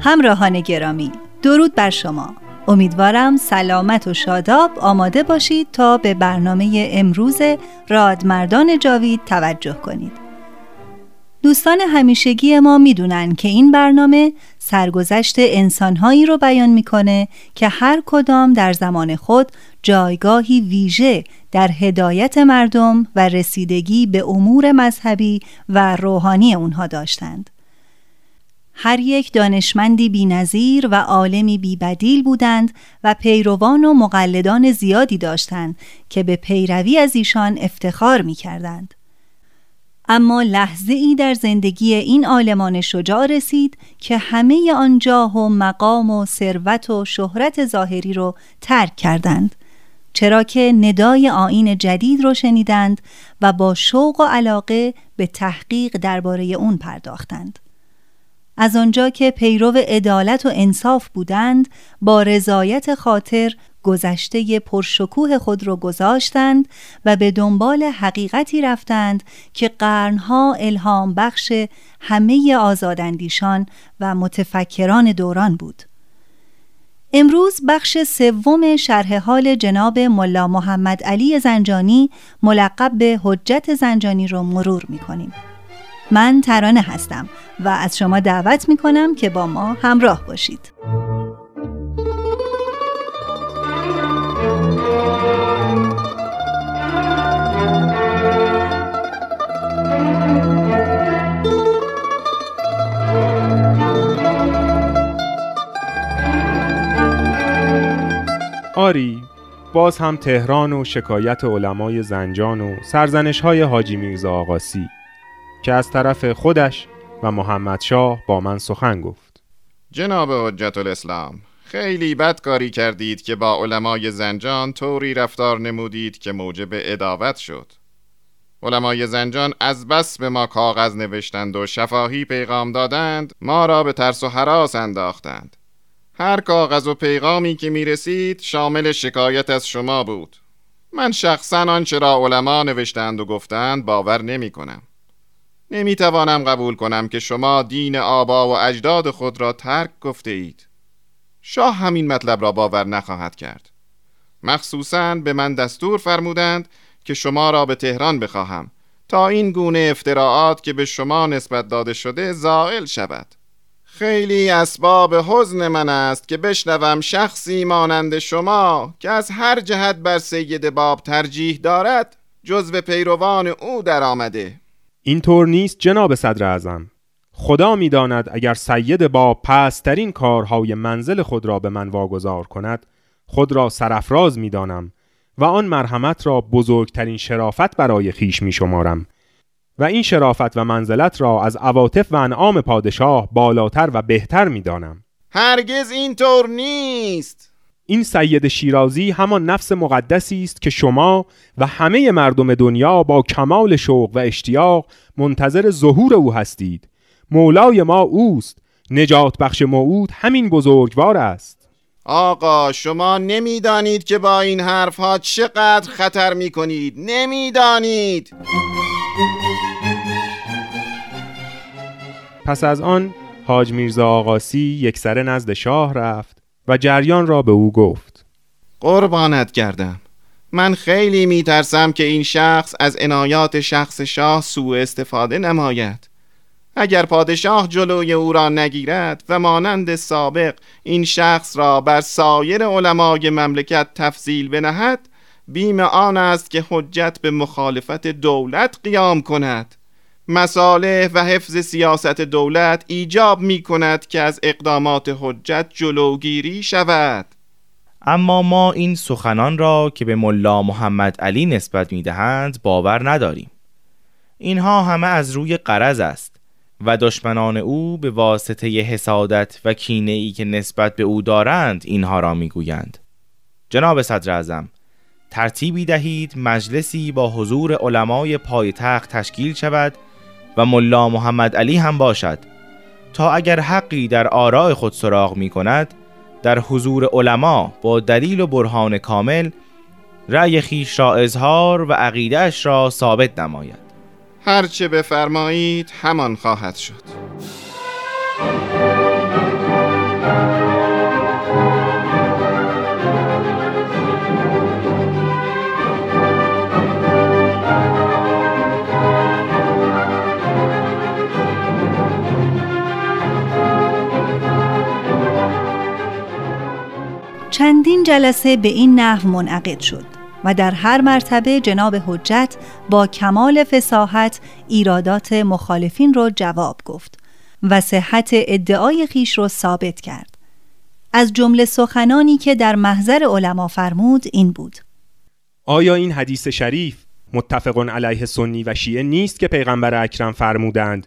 همراهان گرامی درود بر شما. امیدوارم سلامت و شاداب آماده باشید تا به برنامه امروز رادمردان جاوید توجه کنید. دوستان همیشگی ما می‌دونن که این برنامه سرگذشت انسانهایی رو بیان می‌کنه که هر کدام در زمان خود جایگاهی ویژه در هدایت مردم و رسیدگی به امور مذهبی و روحانی اونها داشتند. هر یک دانشمندی بینظیر و عالمی بیبدیل بودند و پیروان و مقلدان زیادی داشتند که به پیروی از ایشان افتخار می کردند. اما لحظه ای در زندگی این عالمان شجاع رسید که همه آن جاه و مقام و ثروت و شهرت ظاهری رو ترک کردند چرا که ندای آین جدید رو شنیدند و با شوق و علاقه به تحقیق درباره اون پرداختند از آنجا که پیرو عدالت و انصاف بودند با رضایت خاطر گذشته پرشکوه خود را گذاشتند و به دنبال حقیقتی رفتند که قرنها الهام بخش همه آزاداندیشان و متفکران دوران بود امروز بخش سوم شرح حال جناب ملا محمد علی زنجانی ملقب به حجت زنجانی را مرور می کنیم. من ترانه هستم و از شما دعوت می کنم که با ما همراه باشید. آری باز هم تهران و شکایت علمای زنجان و سرزنش های حاجی میرزا آقاسی. که از طرف خودش و محمد شاه با من سخن گفت. جناب حجت الاسلام خیلی بد کاری کردید که با علمای زنجان طوری رفتار نمودید که موجب اداوت شد. علمای زنجان از بس به ما کاغذ نوشتند و شفاهی پیغام دادند ما را به ترس و حراس انداختند. هر کاغذ و پیغامی که می رسید شامل شکایت از شما بود. من شخصا آنچه را علما نوشتند و گفتند باور نمی کنم نمی توانم قبول کنم که شما دین آبا و اجداد خود را ترک گفته اید شاه همین مطلب را باور نخواهد کرد. مخصوصا به من دستور فرمودند که شما را به تهران بخواهم تا این گونه افتراعات که به شما نسبت داده شده زائل شود. خیلی اسباب حزن من است که بشنوم شخصی مانند شما که از هر جهت بر سید باب ترجیح دارد جزو پیروان او در آمده اینطور نیست جناب صدر اعظم. خدا می‌داند اگر سید با پسترین کارهای منزل خود را به من واگذار کند خود را سرفراز می‌دانم و آن مرحمت را بزرگترین شرافت برای خیش می شمارم و این شرافت و منزلت را از عواطف و انعام پادشاه بالاتر و بهتر می دانم. هرگز اینطور نیست. این سید شیرازی همان نفس مقدسی است که شما و همه مردم دنیا با کمال شوق و اشتیاق منتظر ظهور او هستید. مولای ما اوست. نجات بخش موعود همین بزرگوار است. آقا شما نمی‌دانید که با این حرف ها چقدر خطر می کنید نمی‌دانید. پس از آن حاج میرزا آقاسی یک سر نزد شاه رفت. و جریان را به او گفت. قربانت گردم. من خیلی میترسم که این شخص از عنایات شخص شاه سوء استفاده نماید. اگر پادشاه جلوی او را نگیرد و مانند سابق این شخص را بر سایر علمای مملکت تفضیل بنهد بیم آن است که حجت به مخالفت دولت قیام کند. مساله و حفظ سیاست دولت ایجاب می کند که از اقدامات حجت جلوگیری شود. اما ما این سخنان را که به ملا محمد علی نسبت می دهند باور نداریم. اینها همه از روی قرض است و دشمنان او به واسطه حسادت و کینه ای که نسبت به او دارند اینها را می‌گویند. جناب صدر ازم ترتیبی دهید مجلسی با حضور علمای پایتخت تشکیل شود و ملا محمد علی هم باشد. تا اگر حقی در آراء خود سراغ می کند در حضور علما با دلیل و برهان کامل رأی خیش را اظهار و عقیدهش را ثابت نماید. هرچه بفرمایید همان خواهد شد. چندین جلسه به این نحو منعقد شد و در هر مرتبه جناب حجت با کمال فساحت ایرادات مخالفین را جواب گفت و صحت ادعای خیش را ثابت کرد. از جمله سخنانی که در محضر علما فرمود این بود. آیا این حدیث شریف متفق علیه سنی و شیعه نیست که پیغمبر اکرم فرمودند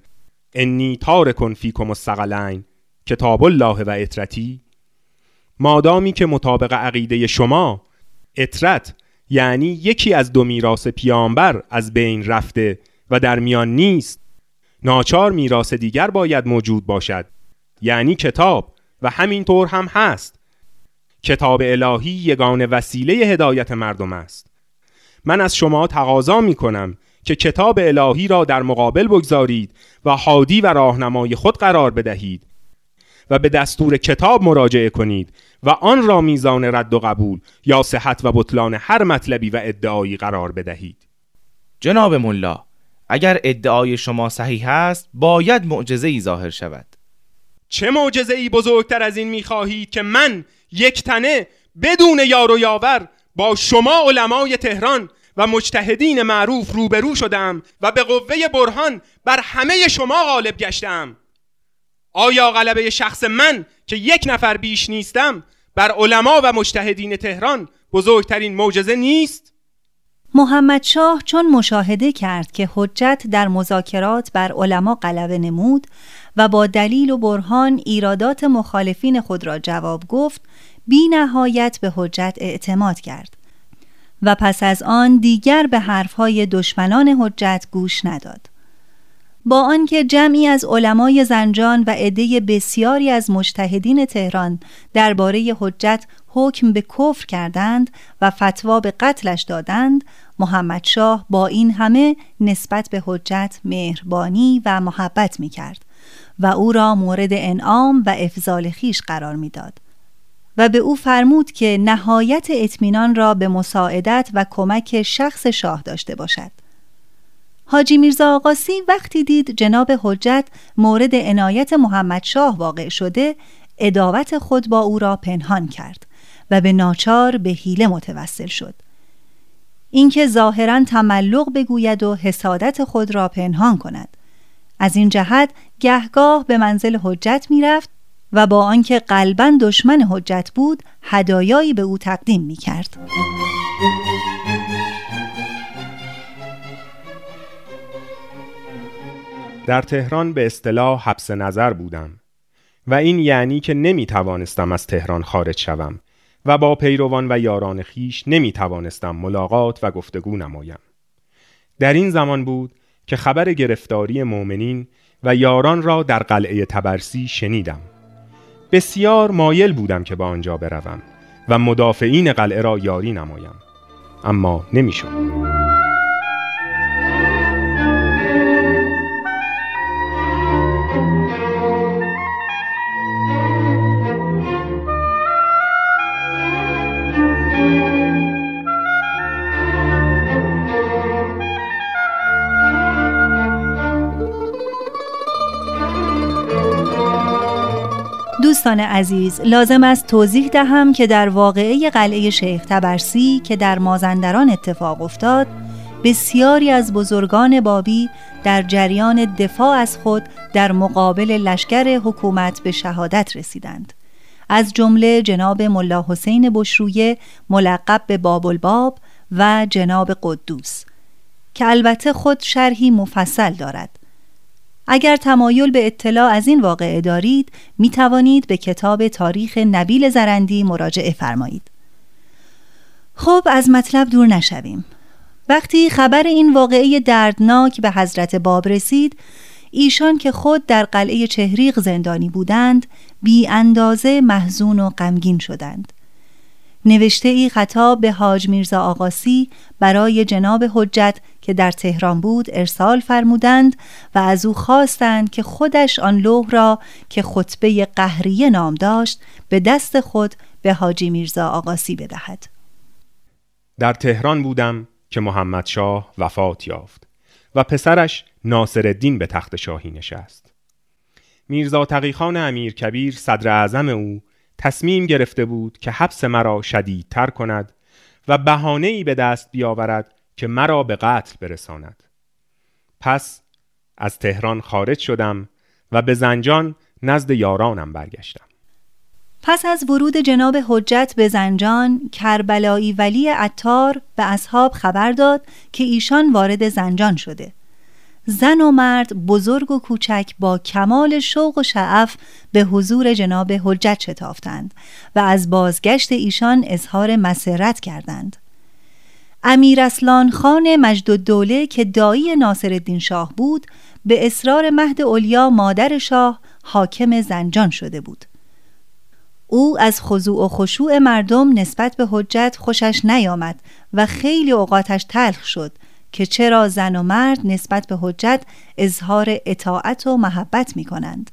انی تارکن فیکم الثقلین کتاب الله و اطرتی مادامی که مطابق عقیده شما اطرت یعنی یکی از دو میراث پیامبر از بین رفته و در میان نیست. ناچار میراث دیگر باید موجود باشد یعنی کتاب و همینطور هم هست. کتاب الهی یگان وسیله هدایت مردم است. من از شما تقاضا می کنم که کتاب الهی را در مقابل بگذارید و حادی و راهنمای خود قرار بدهید. و به دستور کتاب مراجعه کنید و آن را میزان رد و قبول یا صحت و بطلان هر مطلبی و ادعایی قرار بدهید. جناب ملا اگر ادعای شما صحیح است باید معجزه ای ظاهر شود. چه معجزه ای بزرگتر از این می‌خواهید که من یک تنه بدون یار و یاور با شما علمای تهران و مجتهدین معروف روبرو شدم و به قوه برهان بر همه شما غالب گشتم؟ آیا غلبه شخص من که یک نفر بیش نیستم بر علما و مجتهدین تهران بزرگترین معجزه نیست؟ محمد شاه چون مشاهده کرد که حجت در مذاکرات بر علما غلبه نمود و با دلیل و برهان ایرادات مخالفین خود را جواب گفت بی نهایت به حجت اعتماد کرد و پس از آن دیگر به حرفهای دشمنان حجت گوش نداد با آنکه جمعی از علمای زنجان و عده بسیاری از مجتهدین تهران درباره حجت حکم به کفر کردند و فتوا به قتلش دادند محمد شاه با این همه نسبت به حجت مهربانی و محبت می کرد و او را مورد انعام و افضال خیش قرار می‌داد و به او فرمود که نهایت اطمینان را به مساعدت و کمک شخص شاه داشته باشد. حاجی میرزا آقاسی وقتی دید جناب حجت مورد عنایت محمد شاه واقع شده اداوت خود با او را پنهان کرد و به ناچار به حیله متوسل شد اینکه ظاهرا تملق بگوید و حسادت خود را پنهان کند از این جهت گهگاه به منزل حجت می‌رفت و با آنکه قلبا دشمن حجت بود هدایایی به او تقدیم می کرد. در تهران به اصطلاح حبس نظر بودم. و این یعنی که نمی توانستم از تهران خارج شوم و با پیروان و یاران خیش نمی توانستم ملاقات و گفتگو نمایم. در این زمان بود که خبر گرفتاری مؤمنین و یاران را در قلعه تبرسی شنیدم. بسیار مایل بودم که به آنجا بروم و مدافعین قلعه را یاری نمایم. اما نمی‌شد. دوستان عزیز لازم است توضیح دهم که در واقعه قلعه شیخ تبرسی که در مازندران اتفاق افتاد بسیاری از بزرگان بابی در جریان دفاع از خود در مقابل لشکر حکومت به شهادت رسیدند. از جمله جناب ملا حسین بشرویه ملقب به باب الباب و جناب قدوس که البته خود شرحی مفصل دارد. اگر تمایل به اطلاع از این واقعه دارید می توانید به کتاب تاریخ نبیل زرندی مراجعه فرمایید. خب از مطلب دور نشویم. وقتی خبر این واقعه دردناک به حضرت باب رسید ایشان که خود در قلعه چهریق زندانی بودند بی اندازه محزون و غمگین شدند. نوشته ای خطاب به حاج میرزا آقاسی برای جناب حجت که در تهران بود ارسال فرمودند و از او خواستند که خودش آن لوح را که خطبه قهریه نام داشت به دست خود به حاجی میرزا آقاسی بدهد. در تهران بودم که محمد شاه وفات یافت و پسرش ناصر الدین به تخت شاهی نشست. میرزا تقیخان امیر کبیر صدر اعظم او تصمیم گرفته بود که حبس مرا شدیدتر کند و بهانه ای به دست بیاورد که مرا به قتل برساند. پس از تهران خارج شدم و به زنجان نزد یارانم برگشتم. پس از ورود جناب حجت به زنجان کربلایی ولی عطار به اصحاب خبر داد که ایشان وارد زنجان شده. زن و مرد بزرگ و کوچک با کمال شوق و شعف به حضور جناب حجت شتافتند و از بازگشت ایشان اظهار مسرت کردند. امیر اسلان خان مجد دوله که دایی ناصر شاه بود به اصرار مهد اولیا مادر شاه حاکم زنجان شده بود او از خضوع و خشوع مردم نسبت به حجت خوشش نیامد و خیلی اوقاتش تلخ شد که چرا زن و مرد نسبت به حجت اظهار اطاعت و محبت می کنند.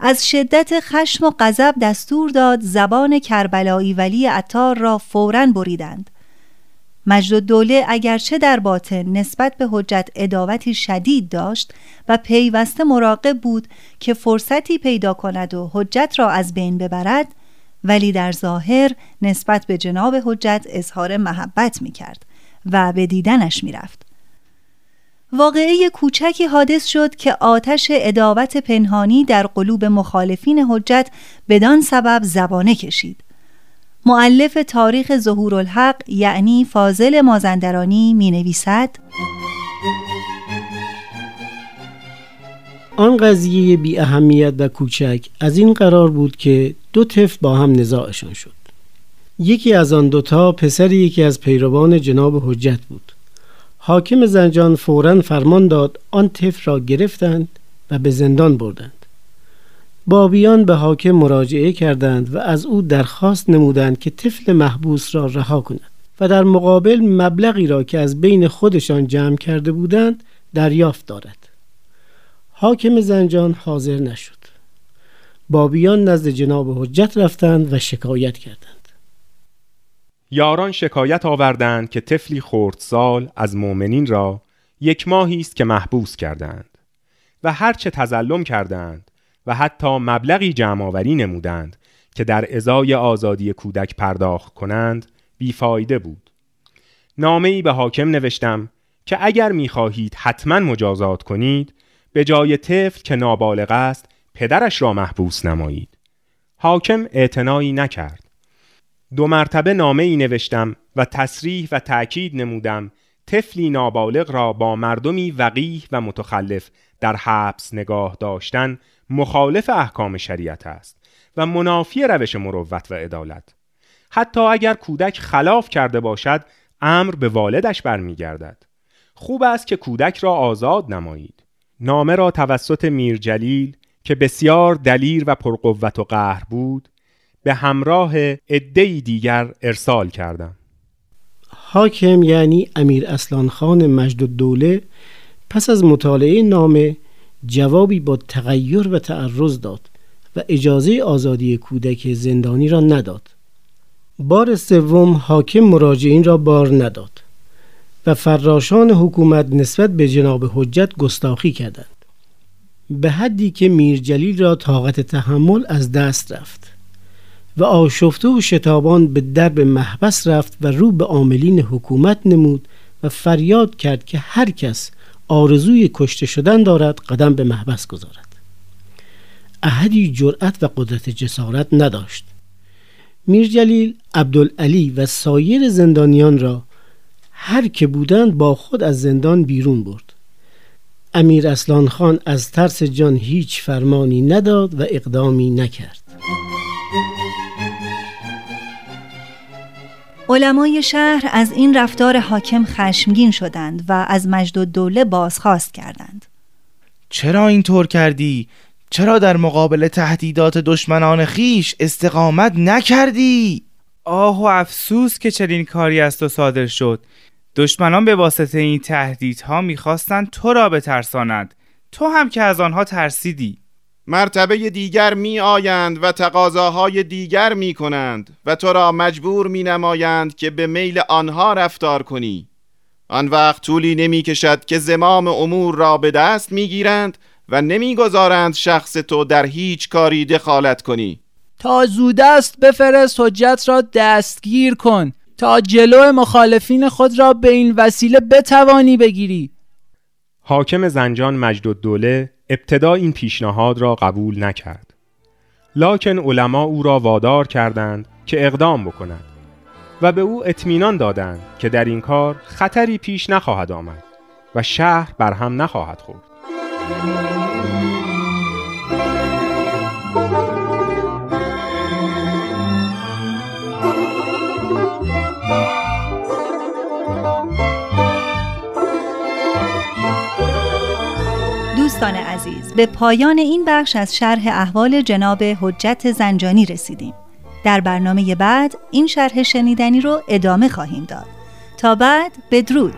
از شدت خشم و غضب دستور داد زبان کربلایی ولی عطار را فورا بریدند مجد دوله اگرچه در باطن نسبت به حجت اداوتی شدید داشت و پیوسته مراقب بود که فرصتی پیدا کند و حجت را از بین ببرد ولی در ظاهر نسبت به جناب حجت اظهار محبت می کرد و به دیدنش می رفت. واقعه کوچکی حادث شد که آتش اداوت پنهانی در قلوب مخالفین حجت بدان سبب زبانه کشید. معلف تاریخ ظهور الحق یعنی فاضل مازندرانی می نویسد آن قضیه بی اهمیت و کوچک از این قرار بود که دو طفل با هم نزاعشان شد. یکی از آن دوتا پسر یکی از پیروان جناب حجت بود. حاکم زنجان فورا فرمان داد آن طفل را گرفتند و به زندان بردند. بابیان به حاکم مراجعه کردند و از او درخواست نمودند که طفل محبوس را رها کند و در مقابل مبلغی را که از بین خودشان جمع کرده بودند دریافت دارد. حاکم زنجان حاضر نشد. بابیان نزد جناب حجت رفتند و شکایت کردند. یاران شکایت آوردند که طفلی خردسال از مؤمنین را یک ماهی است که محبوس کردند و هرچه تظلم کردند و حتی مبلغی جمعآوری نمودند که در ازای آزادی کودک پرداخت کنند بیفایده بود. نامه ای به حاکم نوشتم که اگر می‌خواهید حتما مجازات کنید به جای طفل که نابالغ است پدرش را محبوس نمایید. حاکم اعتنایی نکرد. دو مرتبه نامه ای نوشتم و تصریح و تأکید نمودم طفلی نابالغ را با مردمی وقیح و متخلف در حبس نگاه داشتن مخالف احکام شریعت است و منافی روش مروت و عدالت. حتی اگر کودک خلاف کرده باشد امر به والدش برمیگردد. خوب است که کودک را آزاد نمایید. نامه را توسط میر جلیل که بسیار دلیر و پرقوت و قهر بود به همراه عدهای دیگر ارسال کردم. حاکم یعنی امیر اسلان خان مجد الدوله پس از مطالعه نامه جوابی با تغییر و تعرض داد و اجازه آزادی کودک زندانی را نداد. بار سوم حاکم مراجعین را بار نداد و فراشان حکومت نسبت به جناب حجت گستاخی کردند. به حدی که میر جلیل را طاقت تحمل از دست رفت و آشفته و شتابان به درب محبس رفت و رو به عاملین حکومت نمود و فریاد کرد که هر کس آرزوی کشته شدن دارد قدم به محبس گذارد. احدی جرأت و قدرت جسارت نداشت. میر جلیل عبدالعلی و سایر زندانیان را هر که بودند با خود از زندان بیرون برد. امیر اسلان خان از ترس جان هیچ فرمانی نداد و اقدامی نکرد. علمای شهر از این رفتار حاکم خشمگین شدند و از مجد و دوله بازخواست کردند چرا اینطور کردی؟ چرا در مقابل تهدیدات دشمنان خیش استقامت نکردی؟ آه و افسوس که چنین کاری از تو صادر شد دشمنان به واسطه این تهدیدها می‌خواستند تو را بترسانند تو هم که از آنها ترسیدی مرتبه دیگر می آیند و تقاضاهای دیگر می کنند و تو را مجبور می نمایند که به میل آنها رفتار کنی. آن وقت طولی نمی کشد که زمام امور را به دست می گیرند و نمی گذارند شخص تو در هیچ کاری دخالت کنی. تا زودست بفرست حجت را دستگیر کن. تا جلو مخالفین خود را به این وسیله بتوانی بگیری. حاکم زنجان مجد الدوله ابتدا این پیشنهاد را قبول نکرد. لاکن علما او را وادار کردند که اقدام بکند و به او اطمینان دادند که در این کار خطری پیش نخواهد آمد و شهر بر هم نخواهد خورد. عزیز به پایان این بخش از شرح احوال جناب حجت زنجانی رسیدیم. در برنامه بعد این شرح شنیدنی رو ادامه خواهیم داد. تا بعد بدرود.